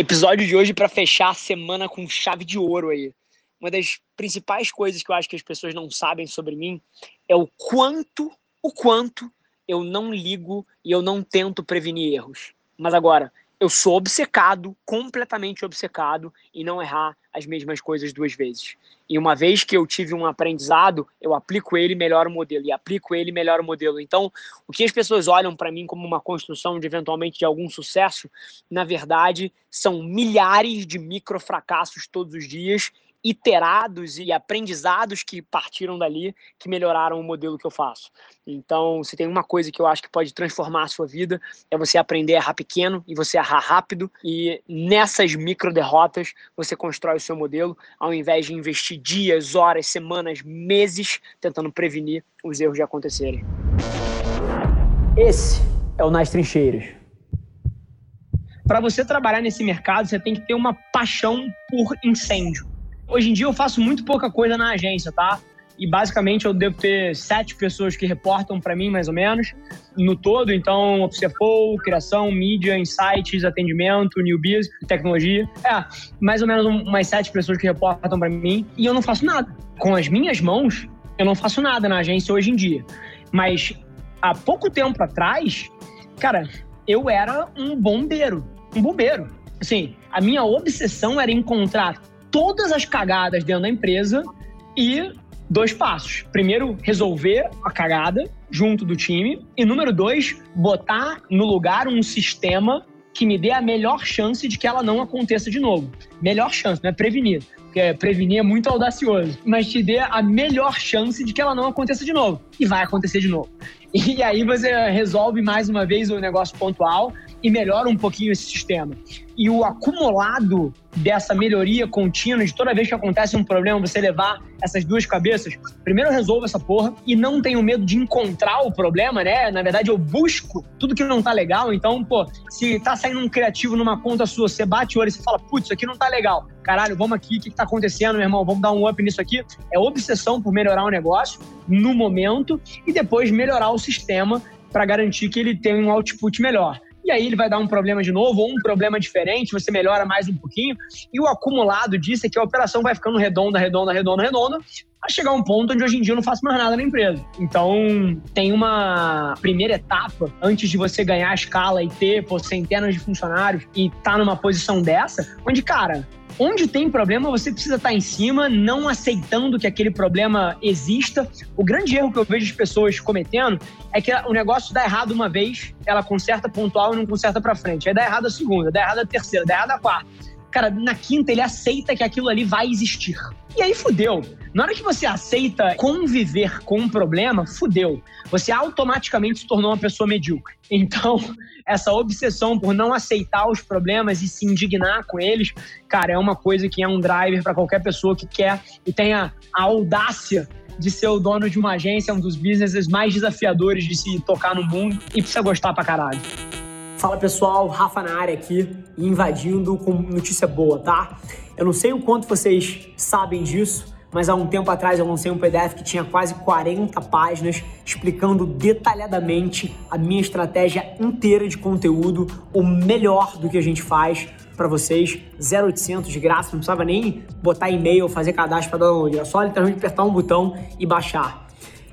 Episódio de hoje para fechar a semana com chave de ouro aí. Uma das principais coisas que eu acho que as pessoas não sabem sobre mim é o quanto, o quanto eu não ligo e eu não tento prevenir erros. Mas agora, eu sou obcecado, completamente obcecado, em não errar as mesmas coisas duas vezes. E uma vez que eu tive um aprendizado, eu aplico ele e melhoro o modelo, e aplico ele e melhoro o modelo. Então, o que as pessoas olham para mim como uma construção de eventualmente de algum sucesso, na verdade, são milhares de micro fracassos todos os dias iterados e aprendizados que partiram dali que melhoraram o modelo que eu faço. Então, se tem uma coisa que eu acho que pode transformar a sua vida, é você aprender a errar pequeno e você errar rápido e nessas micro derrotas você constrói o seu modelo ao invés de investir dias, horas, semanas, meses tentando prevenir os erros de acontecerem. Esse é o Nas Trincheiras. Para você trabalhar nesse mercado, você tem que ter uma paixão por incêndio Hoje em dia eu faço muito pouca coisa na agência, tá? E basicamente eu devo ter sete pessoas que reportam para mim, mais ou menos, no todo. Então, CFO, criação, mídia, insights, atendimento, new biz, tecnologia. É, mais ou menos umas sete pessoas que reportam para mim. E eu não faço nada. Com as minhas mãos, eu não faço nada na agência hoje em dia. Mas há pouco tempo atrás, cara, eu era um bombeiro. Um bombeiro. Assim, a minha obsessão era encontrar todas as cagadas dentro da empresa e dois passos. Primeiro, resolver a cagada junto do time. E número dois, botar no lugar um sistema que me dê a melhor chance de que ela não aconteça de novo. Melhor chance, não é prevenir. Porque prevenir é muito audacioso. Mas te dê a melhor chance de que ela não aconteça de novo. E vai acontecer de novo. E aí você resolve mais uma vez o negócio pontual e melhora um pouquinho esse sistema. E o acumulado dessa melhoria contínua, de toda vez que acontece um problema, você levar essas duas cabeças, primeiro eu resolvo essa porra e não tenho medo de encontrar o problema, né? Na verdade, eu busco tudo que não tá legal. Então, pô, se tá saindo um criativo numa conta sua, você bate o olho e você fala, putz, isso aqui não tá legal. Caralho, vamos aqui, o que, que tá acontecendo, meu irmão? Vamos dar um up nisso aqui. É obsessão por melhorar o negócio no momento e depois melhorar o sistema para garantir que ele tenha um output melhor e aí ele vai dar um problema de novo, ou um problema diferente, você melhora mais um pouquinho, e o acumulado disso é que a operação vai ficando redonda, redonda, redonda, redonda, a chegar a um ponto onde hoje em dia eu não faço mais nada na empresa. Então, tem uma primeira etapa antes de você ganhar a escala e ter pô, centenas de funcionários e estar tá numa posição dessa, onde, cara, Onde tem problema, você precisa estar em cima, não aceitando que aquele problema exista. O grande erro que eu vejo as pessoas cometendo é que o negócio dá errado uma vez, ela conserta pontual e não conserta para frente. Aí dá errado a segunda, dá errado a terceira, dá errado a quarta. Cara, na quinta ele aceita que aquilo ali vai existir. E aí fudeu. Na hora que você aceita conviver com um problema, fudeu. Você automaticamente se tornou uma pessoa medíocre. Então, essa obsessão por não aceitar os problemas e se indignar com eles, cara, é uma coisa que é um driver para qualquer pessoa que quer e tenha a audácia de ser o dono de uma agência, um dos businesses mais desafiadores de se tocar no mundo e precisa gostar pra caralho. Fala pessoal, Rafa na área aqui, invadindo com notícia boa, tá? Eu não sei o quanto vocês sabem disso, mas há um tempo atrás eu lancei um PDF que tinha quase 40 páginas explicando detalhadamente a minha estratégia inteira de conteúdo, o melhor do que a gente faz para vocês, 0800 de graça, não precisava nem botar e-mail, fazer cadastro para download, era só literalmente apertar um botão e baixar.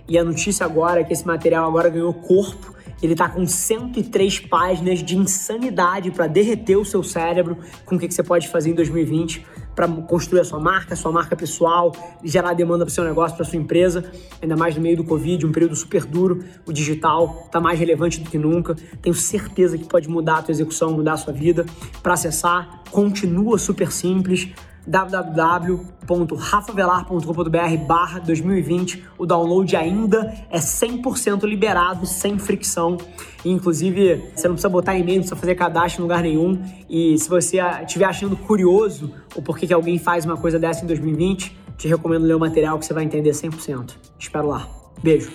E a notícia agora é que esse material agora ganhou corpo ele tá com 103 páginas de insanidade para derreter o seu cérebro com o que, você pode fazer em 2020 para construir a sua marca, a sua marca pessoal, gerar demanda para o seu negócio, para sua empresa, ainda mais no meio do Covid, um período super duro, o digital está mais relevante do que nunca. Tenho certeza que pode mudar a tua execução, mudar a sua vida. Para acessar, continua super simples www.rafavelar.com.br barra 2020. O download ainda é 100% liberado, sem fricção. Inclusive, você não precisa botar e-mail, não precisa fazer cadastro em lugar nenhum. E se você estiver achando curioso o porquê que alguém faz uma coisa dessa em 2020, te recomendo ler o material que você vai entender 100%. Espero lá. Beijo.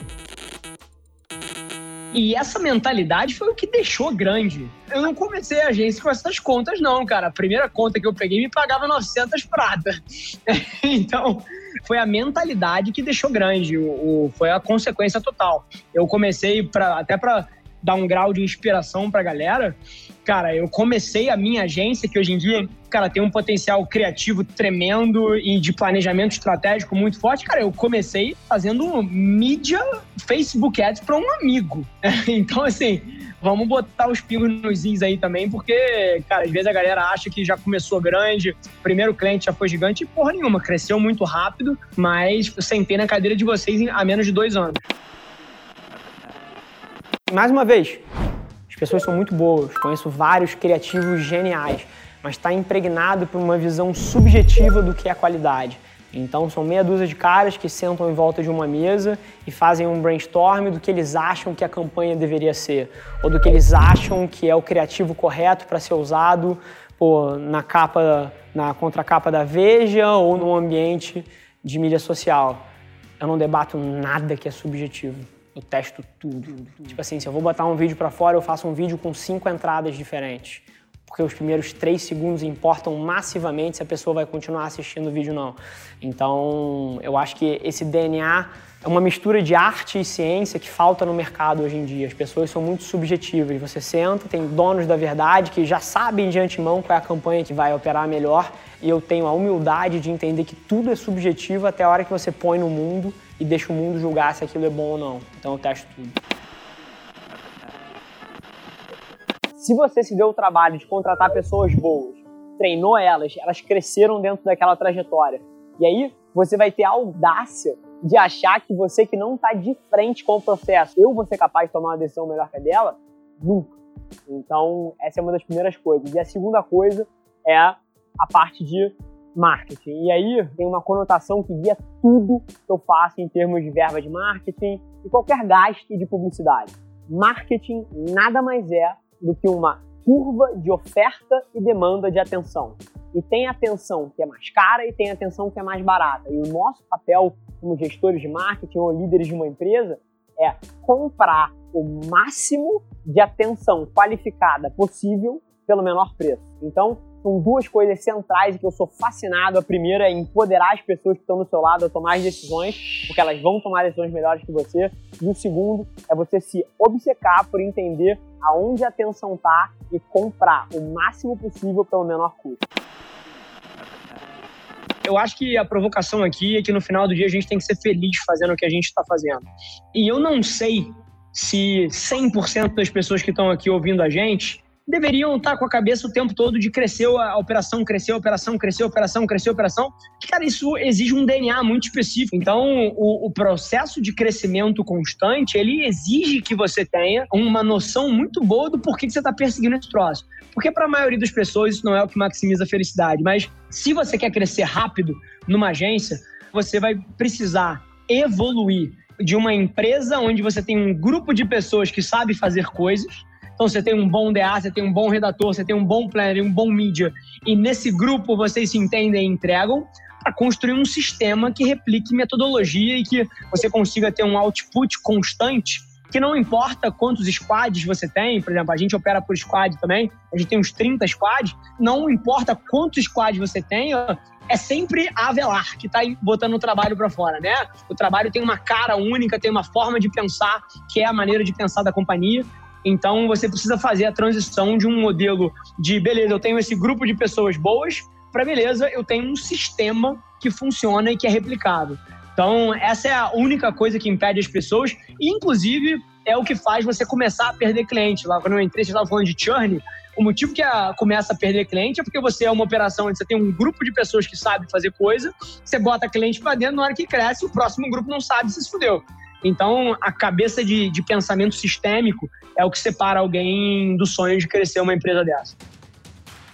E essa mentalidade foi o que deixou grande. Eu não comecei a agência com essas contas, não, cara. A primeira conta que eu peguei me pagava 900 prata. então, foi a mentalidade que deixou grande. O, o, foi a consequência total. Eu comecei, pra, até para dar um grau de inspiração para a galera, cara, eu comecei a minha agência, que hoje em dia, cara, tem um potencial criativo tremendo e de planejamento estratégico muito forte. Cara, eu comecei fazendo mídia Facebook Ads para um amigo. então, assim, vamos botar os pingos nos is aí também, porque, cara, às vezes a galera acha que já começou grande, primeiro cliente já foi gigante, e porra nenhuma, cresceu muito rápido, mas eu sentei na cadeira de vocês há menos de dois anos. Mais uma vez, as pessoas são muito boas, conheço vários criativos geniais, mas está impregnado por uma visão subjetiva do que é qualidade. Então são meia dúzia de caras que sentam em volta de uma mesa e fazem um brainstorm do que eles acham que a campanha deveria ser, ou do que eles acham que é o criativo correto para ser usado pô, na capa, na contracapa da Veja ou no ambiente de mídia social. Eu não debato nada que é subjetivo. Eu testo tudo. Tipo assim, se eu vou botar um vídeo para fora, eu faço um vídeo com cinco entradas diferentes. Porque os primeiros três segundos importam massivamente se a pessoa vai continuar assistindo o vídeo ou não. Então, eu acho que esse DNA é uma mistura de arte e ciência que falta no mercado hoje em dia. As pessoas são muito subjetivas. Você senta, tem donos da verdade que já sabem de antemão qual é a campanha que vai operar melhor. E eu tenho a humildade de entender que tudo é subjetivo até a hora que você põe no mundo e deixa o mundo julgar se aquilo é bom ou não. Então eu testo tudo. Se você se deu o trabalho de contratar pessoas boas, treinou elas, elas cresceram dentro daquela trajetória, e aí você vai ter a audácia de achar que você que não está de frente com o processo, eu vou ser capaz de tomar uma decisão melhor que a dela? Nunca. Então, essa é uma das primeiras coisas. E a segunda coisa é a parte de marketing. E aí tem uma conotação que guia tudo que eu faço em termos de verba de marketing e qualquer gasto de publicidade. Marketing nada mais é do que uma curva de oferta e demanda de atenção. E tem atenção que é mais cara e tem atenção que é mais barata. E o nosso papel como gestores de marketing ou líderes de uma empresa é comprar o máximo de atenção qualificada possível pelo menor preço. Então, são duas coisas centrais que eu sou fascinado. A primeira é empoderar as pessoas que estão do seu lado a tomar as decisões, porque elas vão tomar decisões melhores que você. E o segundo é você se obcecar por entender aonde a atenção está e comprar o máximo possível pelo menor custo. Eu acho que a provocação aqui é que no final do dia a gente tem que ser feliz fazendo o que a gente está fazendo. E eu não sei se 100% das pessoas que estão aqui ouvindo a gente deveriam estar com a cabeça o tempo todo de crescer a operação, crescer a operação, crescer a operação, crescer a operação. Cara, isso exige um DNA muito específico. Então, o, o, processo de crescimento constante, ele exige que você tenha uma noção muito boa do porquê que você está perseguindo esse troço. Porque para a maioria das pessoas isso não é o que maximiza a felicidade. Mas se você quer crescer rápido numa agência, você vai precisar evoluir de uma empresa onde você tem um grupo de pessoas que sabe fazer coisas então você tem um bom DA, você tem um bom redator, você tem um bom planner, um bom mídia, e nesse grupo vocês se entendem e entregam para construir um sistema que replique metodologia e que você consiga ter um output constante que não importa quantos squads você tem, por exemplo, a gente opera por squad também, a gente tem uns 30 squads, não importa quantos squads você tem, é sempre a Avelar que está botando o trabalho para fora, né? O trabalho tem uma cara única, tem uma forma de pensar que é a maneira de pensar da companhia então você precisa fazer a transição de um modelo de beleza, eu tenho esse grupo de pessoas boas, para beleza, eu tenho um sistema que funciona e que é replicável. Então, essa é a única coisa que impede as pessoas, e inclusive é o que faz você começar a perder cliente. Lá quando eu entrei, você estava falando de churn, o motivo que a, começa a perder cliente é porque você é uma operação onde você tem um grupo de pessoas que sabe fazer coisa, você bota cliente para dentro, na hora que cresce, o próximo grupo não sabe, se fudeu. Então, a cabeça de, de pensamento sistêmico é o que separa alguém do sonho de crescer uma empresa dessa.